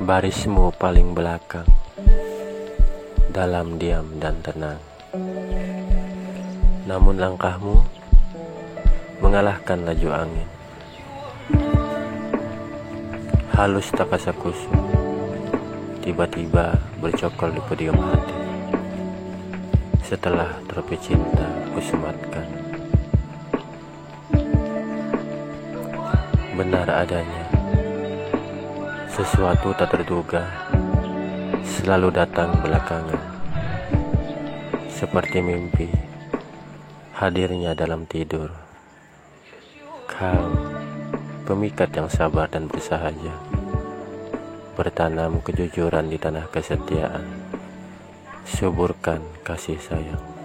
Barismu paling belakang. Dalam diam dan tenang. Namun langkahmu Mengalahkan laju angin. Halus tak kasakusu Tiba-tiba bercokol di podium hati. Setelah tropi cinta kusematkan. Benar adanya Sesuatu tak terduga Selalu datang belakangan. Seperti mimpi Hadirnya dalam tidur. Kau Pemikat yang sabar dan bersahaja Bertanam kejujuran di tanah kesetiaan. Suburkan kasih sayang